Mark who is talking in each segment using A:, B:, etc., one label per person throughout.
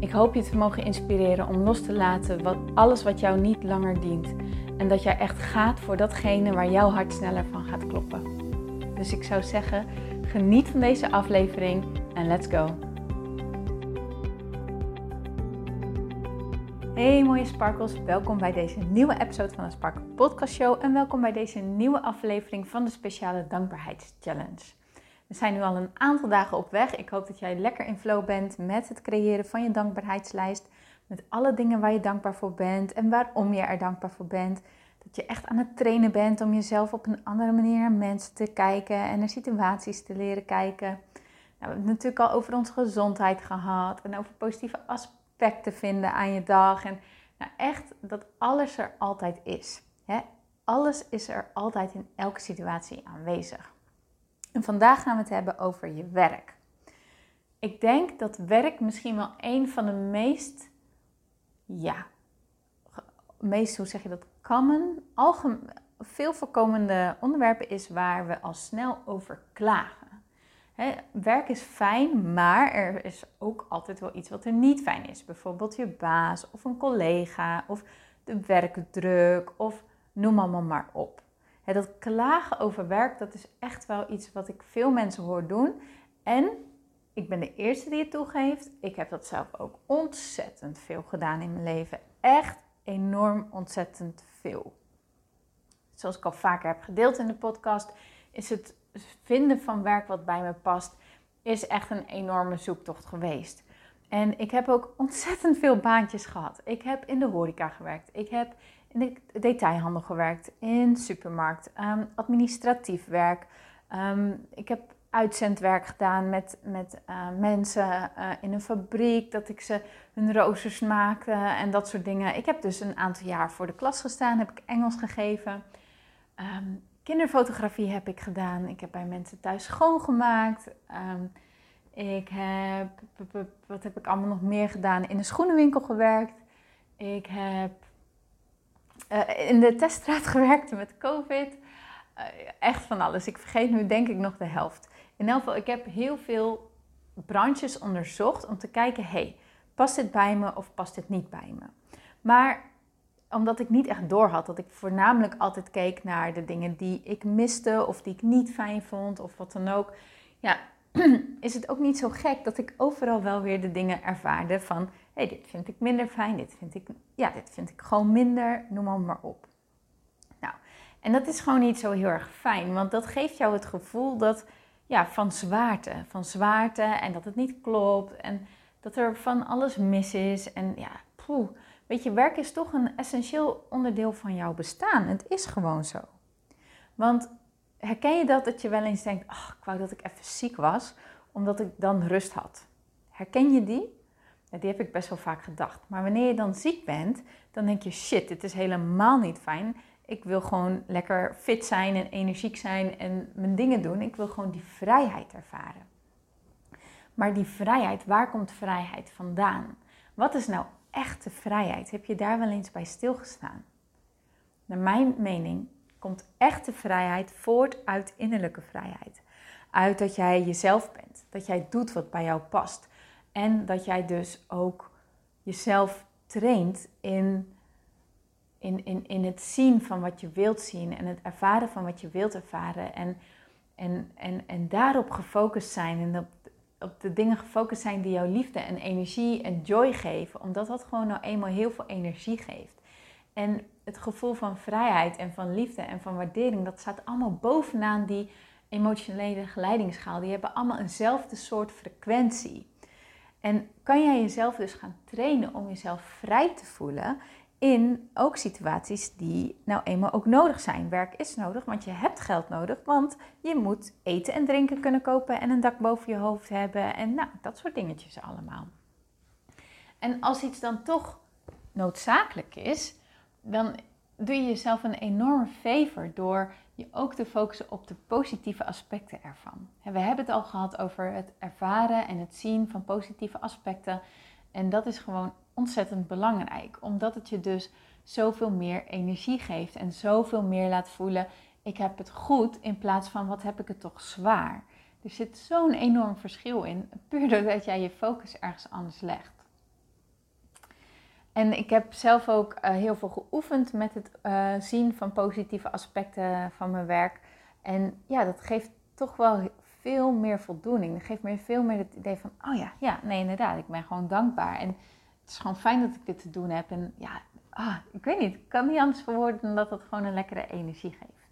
A: Ik hoop je te mogen inspireren om los te laten wat, alles wat jou niet langer dient. En dat jij echt gaat voor datgene waar jouw hart sneller van gaat kloppen. Dus ik zou zeggen, geniet van deze aflevering en let's go. Hey mooie sparkles, welkom bij deze nieuwe episode van de Sparkle Podcast Show en welkom bij deze nieuwe aflevering van de speciale Dankbaarheidschallenge. We zijn nu al een aantal dagen op weg. Ik hoop dat jij lekker in flow bent met het creëren van je dankbaarheidslijst. Met alle dingen waar je dankbaar voor bent en waarom je er dankbaar voor bent. Dat je echt aan het trainen bent om jezelf op een andere manier naar mensen te kijken en naar situaties te leren kijken. Nou, we hebben het natuurlijk al over onze gezondheid gehad en over positieve aspecten vinden aan je dag. En nou, echt dat alles er altijd is. Hè? Alles is er altijd in elke situatie aanwezig. En vandaag gaan we het hebben over je werk. Ik denk dat werk misschien wel een van de meest, ja, meest, hoe zeg je dat, common, algemeen, veel voorkomende onderwerpen is waar we al snel over klagen. werk is fijn, maar er is ook altijd wel iets wat er niet fijn is. Bijvoorbeeld je baas of een collega of de werkdruk of noem allemaal maar op dat klagen over werk, dat is echt wel iets wat ik veel mensen hoor doen. En ik ben de eerste die het toegeeft. Ik heb dat zelf ook ontzettend veel gedaan in mijn leven. Echt enorm ontzettend veel. Zoals ik al vaker heb gedeeld in de podcast, is het vinden van werk wat bij me past, is echt een enorme zoektocht geweest. En ik heb ook ontzettend veel baantjes gehad. Ik heb in de horeca gewerkt. Ik heb in de detailhandel gewerkt, in supermarkt, um, administratief werk. Ehm, ik heb uitzendwerk gedaan met, met uh, mensen uh, in een fabriek, dat ik ze hun roosters maakte en dat soort dingen. Ik heb dus een aantal jaar voor de klas gestaan, heb ik Engels gegeven. Um, kinderfotografie heb ik gedaan. Ik heb bij mensen thuis schoongemaakt. ik heb, wat heb ik allemaal nog meer gedaan? In een schoenenwinkel gewerkt. Ik heb uh, in de teststraat gewerkt met COVID. Uh, echt van alles. Ik vergeet nu denk ik nog de helft. In elk geval, ik heb heel veel branches onderzocht om te kijken, hey, past dit bij me of past dit niet bij me? Maar omdat ik niet echt door had, dat ik voornamelijk altijd keek naar de dingen die ik miste of die ik niet fijn vond of wat dan ook. Ja, is het ook niet zo gek dat ik overal wel weer de dingen ervaarde van hey, dit vind ik minder fijn, dit vind ik, ja, dit vind ik gewoon minder, noem maar, maar op. Nou, en dat is gewoon niet zo heel erg fijn, want dat geeft jou het gevoel dat, ja, van zwaarte, van zwaarte en dat het niet klopt en dat er van alles mis is en ja, poeh. Weet je, werk is toch een essentieel onderdeel van jouw bestaan. Het is gewoon zo. Want herken je dat dat je wel eens denkt, ach, ik wou dat ik even ziek was, omdat ik dan rust had. Herken je die? Die heb ik best wel vaak gedacht. Maar wanneer je dan ziek bent, dan denk je: shit, dit is helemaal niet fijn. Ik wil gewoon lekker fit zijn en energiek zijn en mijn dingen doen. Ik wil gewoon die vrijheid ervaren. Maar die vrijheid, waar komt vrijheid vandaan? Wat is nou echte vrijheid? Heb je daar wel eens bij stilgestaan? Naar mijn mening komt echte vrijheid voort uit innerlijke vrijheid. Uit dat jij jezelf bent, dat jij doet wat bij jou past, en dat jij dus ook jezelf traint in, in, in, in het zien van wat je wilt zien en het ervaren van wat je wilt ervaren. En, en, en, en daarop gefocust zijn en op, op de dingen gefocust zijn die jouw liefde en energie en joy geven. Omdat dat gewoon nou eenmaal heel veel energie geeft. En het gevoel van vrijheid en van liefde en van waardering, dat staat allemaal bovenaan die emotionele geleidingsschaal. Die hebben allemaal eenzelfde soort frequentie. En kan jij jezelf dus gaan trainen om jezelf vrij te voelen in ook situaties die nou eenmaal ook nodig zijn. Werk is nodig, want je hebt geld nodig, want je moet eten en drinken kunnen kopen en een dak boven je hoofd hebben en nou, dat soort dingetjes allemaal. En als iets dan toch noodzakelijk is, dan doe je jezelf een enorme favor door je ook te focussen op de positieve aspecten ervan. We hebben het al gehad over het ervaren en het zien van positieve aspecten. En dat is gewoon ontzettend belangrijk, omdat het je dus zoveel meer energie geeft en zoveel meer laat voelen: ik heb het goed in plaats van wat heb ik het toch zwaar. Er zit zo'n enorm verschil in, puur doordat jij je focus ergens anders legt. En ik heb zelf ook uh, heel veel geoefend met het uh, zien van positieve aspecten van mijn werk. En ja, dat geeft toch wel veel meer voldoening. Dat geeft me veel meer het idee van, oh ja, ja, nee, inderdaad, ik ben gewoon dankbaar. En het is gewoon fijn dat ik dit te doen heb. En ja, ah, ik weet niet, ik kan niet anders verwoorden dan dat het gewoon een lekkere energie geeft.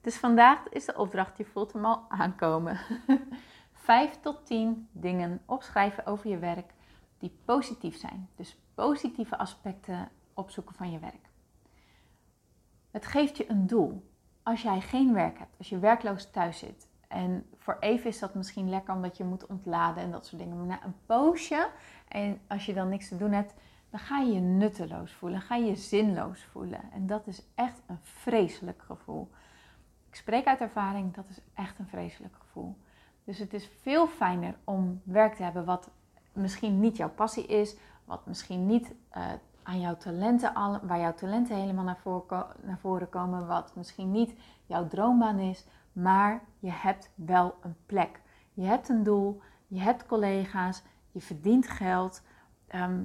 A: Dus vandaag is de opdracht, je voelt hem al aankomen. Vijf tot tien dingen opschrijven over je werk die positief zijn. Dus positieve aspecten opzoeken van je werk. Het geeft je een doel. Als jij geen werk hebt, als je werkloos thuis zit. En voor even is dat misschien lekker omdat je moet ontladen en dat soort dingen. Maar na een poosje, en als je dan niks te doen hebt, dan ga je je nutteloos voelen. ga je je zinloos voelen. En dat is echt een vreselijk gevoel. Ik spreek uit ervaring, dat is echt een vreselijk gevoel. Dus het is veel fijner om werk te hebben wat misschien niet jouw passie is, wat misschien niet uh, aan jouw talenten, waar jouw talenten helemaal naar voren, naar voren komen, wat misschien niet jouw droombaan is, maar je hebt wel een plek. Je hebt een doel, je hebt collega's, je verdient geld, ehm,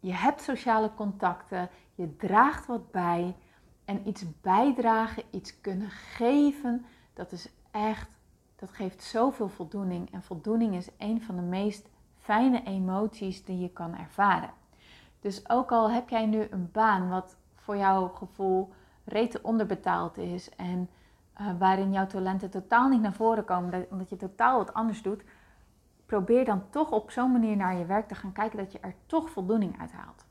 A: je hebt sociale contacten, je draagt wat bij. En iets bijdragen, iets kunnen geven, dat is echt, dat geeft zoveel voldoening. En voldoening is een van de meest fijne emoties die je kan ervaren. Dus ook al heb jij nu een baan wat voor jouw gevoel rete onderbetaald is en uh, waarin jouw talenten totaal niet naar voren komen, omdat je totaal wat anders doet, probeer dan toch op zo'n manier naar je werk te gaan kijken dat je er toch voldoening uit haalt.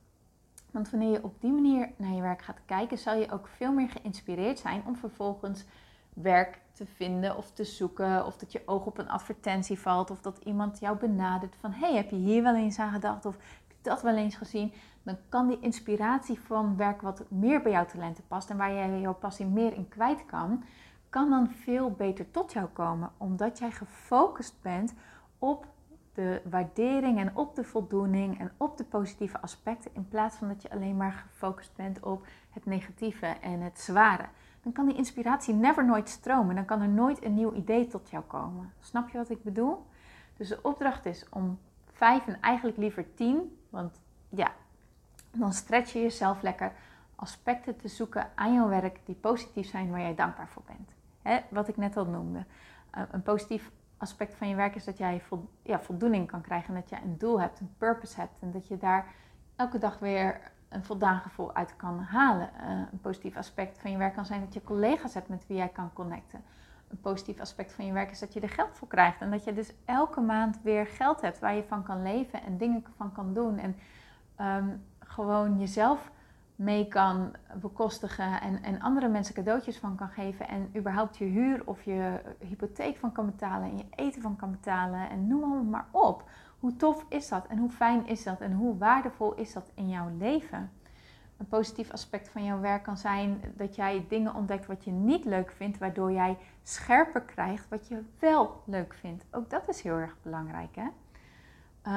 A: Want wanneer je op die manier naar je werk gaat kijken, zal je ook veel meer geïnspireerd zijn om vervolgens werk te vinden of te zoeken. Of dat je oog op een advertentie valt. Of dat iemand jou benadert van hey, heb je hier wel eens aan gedacht? Of heb je dat wel eens gezien? Dan kan die inspiratie van werk wat meer bij jouw talenten past en waar jij jouw passie meer in kwijt kan, kan dan veel beter tot jou komen. Omdat jij gefocust bent op de waardering en op de voldoening en op de positieve aspecten. In plaats van dat je alleen maar gefocust bent op het negatieve en het zware dan kan die inspiratie never nooit stromen. Dan kan er nooit een nieuw idee tot jou komen. Snap je wat ik bedoel? Dus de opdracht is om vijf en eigenlijk liever tien, want ja, dan stretch je jezelf lekker aspecten te zoeken aan jouw werk die positief zijn, waar jij dankbaar voor bent. Wat ik net al noemde. Eh, een positief aspect van je werk is dat jij voldoening kan krijgen. En dat je een doel hebt, een purpose hebt. En dat je daar elke dag weer een voldaan gevoel uit kan halen. Uh, een positief aspect van je werk kan zijn dat je collega's hebt met wie jij kan connecten. Een positief aspect van je werk is dat je er geld voor krijgt. En dat je dus elke maand weer geld hebt waar je van kan leven en dingen van kan doen. En um, gewoon jezelf mee kan bekostigen en, en andere mensen cadeautjes van kan geven. En überhaupt je huur of je hypotheek van kan betalen en je eten van kan betalen. En noem maar op. Hoe tof is dat en hoe fijn is dat en hoe waardevol is dat in jouw leven? Een positief aspect van jouw werk kan zijn dat jij dingen ontdekt wat je niet leuk vindt, waardoor jij scherper krijgt wat je wel leuk vindt. Ook dat is heel erg belangrijk. Hè?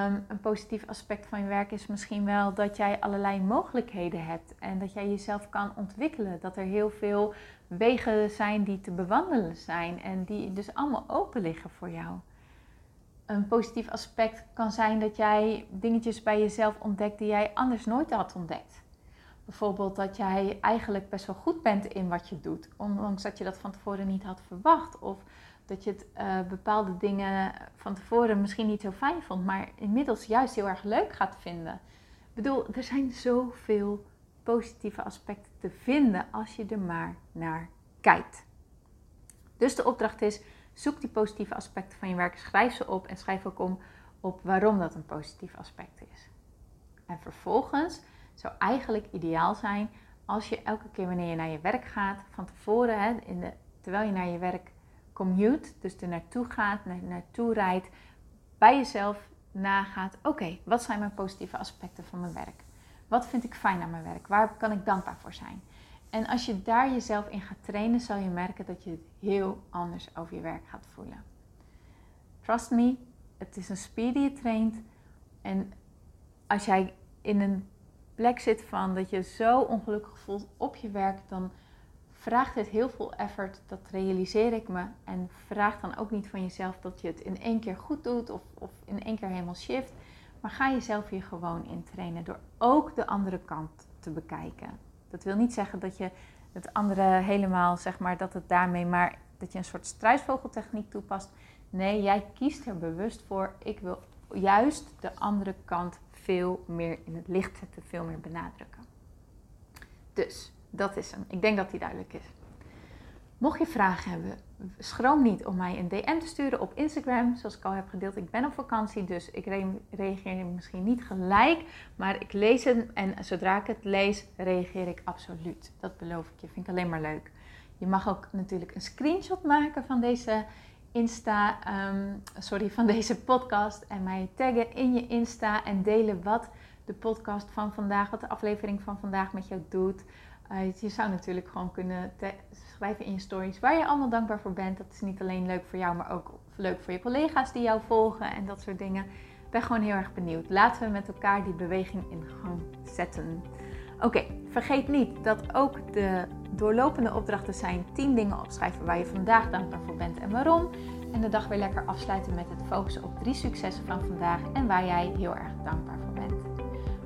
A: Um, een positief aspect van je werk is misschien wel dat jij allerlei mogelijkheden hebt en dat jij jezelf kan ontwikkelen. Dat er heel veel wegen zijn die te bewandelen zijn en die dus allemaal open liggen voor jou een positief aspect kan zijn dat jij dingetjes bij jezelf ontdekt die jij anders nooit had ontdekt. Bijvoorbeeld dat jij eigenlijk best wel goed bent in wat je doet, ondanks dat je dat van tevoren niet had verwacht. Of dat je het, uh, bepaalde dingen van tevoren misschien niet zo fijn vond, maar inmiddels juist heel erg leuk gaat vinden. Ik bedoel, er zijn zoveel positieve aspecten te vinden als je er maar naar kijkt. Dus de opdracht is Zoek die positieve aspecten van je werk, schrijf ze op en schrijf ook om op waarom dat een positief aspect is. En vervolgens zou eigenlijk ideaal zijn als je elke keer wanneer je naar je werk gaat, van tevoren, hè, in de, terwijl je naar je werk commute, dus er naartoe gaat, naar, naartoe rijdt, bij jezelf nagaat: oké, wat zijn mijn positieve aspecten van mijn werk? Wat vind ik fijn aan mijn werk? Waar kan ik dankbaar voor zijn? En als je daar jezelf in gaat trainen, zal je merken dat je het heel anders over je werk gaat voelen. Trust me, het is een spier die je traint. En als jij in een plek zit van dat je zo ongelukkig voelt op je werk, dan vraagt het heel veel effort. Dat realiseer ik me. En vraag dan ook niet van jezelf dat je het in één keer goed doet of, of in één keer helemaal shift. Maar ga jezelf hier gewoon in trainen door ook de andere kant te bekijken. Dat wil niet zeggen dat je het andere helemaal, zeg maar, dat het daarmee maar dat je een soort struisvogeltechniek toepast. Nee, jij kiest er bewust voor. Ik wil juist de andere kant veel meer in het licht zetten, veel meer benadrukken. Dus dat is hem. Ik denk dat die duidelijk is. Mocht je vragen hebben, schroom niet om mij een DM te sturen op Instagram. Zoals ik al heb gedeeld, ik ben op vakantie, dus ik reageer misschien niet gelijk. Maar ik lees het en zodra ik het lees, reageer ik absoluut. Dat beloof ik je, vind ik alleen maar leuk. Je mag ook natuurlijk een screenshot maken van deze Insta, ehm, sorry, van deze podcast en mij taggen in je Insta en delen wat de podcast van vandaag, wat de aflevering van vandaag met jou doet. Uh, je zou natuurlijk gewoon kunnen schrijven in je stories waar je allemaal dankbaar voor bent. Dat is niet alleen leuk voor jou, maar ook leuk voor je collega's die jou volgen en dat soort dingen. Ik ben gewoon heel erg benieuwd. Laten we met elkaar die beweging in gang zetten. Oké, vergeet niet dat ook de doorlopende opdrachten zijn 10 dingen opschrijven waar je vandaag dankbaar voor bent en waarom. En de dag weer lekker afsluiten met het focussen op drie successen van vandaag en waar jij heel erg dankbaar voor bent.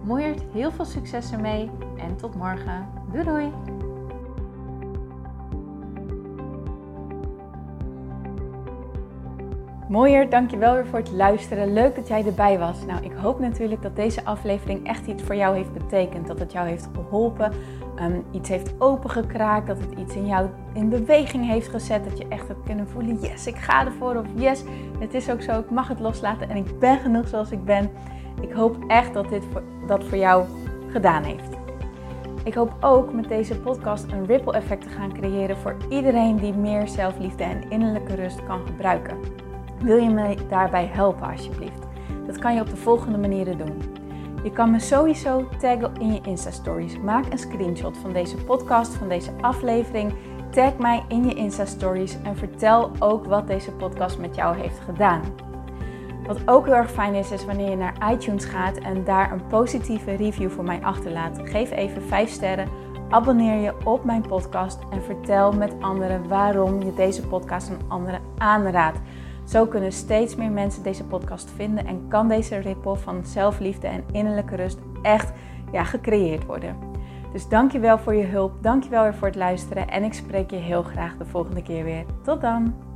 A: Moeiert, heel veel succes ermee en tot morgen. Doei doei! Mooier, dankjewel weer voor het luisteren. Leuk dat jij erbij was. Nou, ik hoop natuurlijk dat deze aflevering echt iets voor jou heeft betekend. Dat het jou heeft geholpen, um, iets heeft opengekraakt, dat het iets in jou in beweging heeft gezet. Dat je echt hebt kunnen voelen, yes, ik ga ervoor. Of yes, het is ook zo, ik mag het loslaten en ik ben genoeg zoals ik ben. Ik hoop echt dat dit dat voor jou gedaan heeft. Ik hoop ook met deze podcast een ripple effect te gaan creëren voor iedereen die meer zelfliefde en innerlijke rust kan gebruiken. Wil je me daarbij helpen alsjeblieft? Dat kan je op de volgende manieren doen. Je kan me sowieso taggen in je Insta Stories. Maak een screenshot van deze podcast, van deze aflevering. Tag mij in je Insta Stories en vertel ook wat deze podcast met jou heeft gedaan. Wat ook heel erg fijn is, is wanneer je naar iTunes gaat en daar een positieve review voor mij achterlaat. Geef even 5 sterren, abonneer je op mijn podcast en vertel met anderen waarom je deze podcast aan anderen aanraadt. Zo kunnen steeds meer mensen deze podcast vinden en kan deze ripple van zelfliefde en innerlijke rust echt ja, gecreëerd worden. Dus dankjewel voor je hulp, dankjewel weer voor het luisteren en ik spreek je heel graag de volgende keer weer. Tot dan!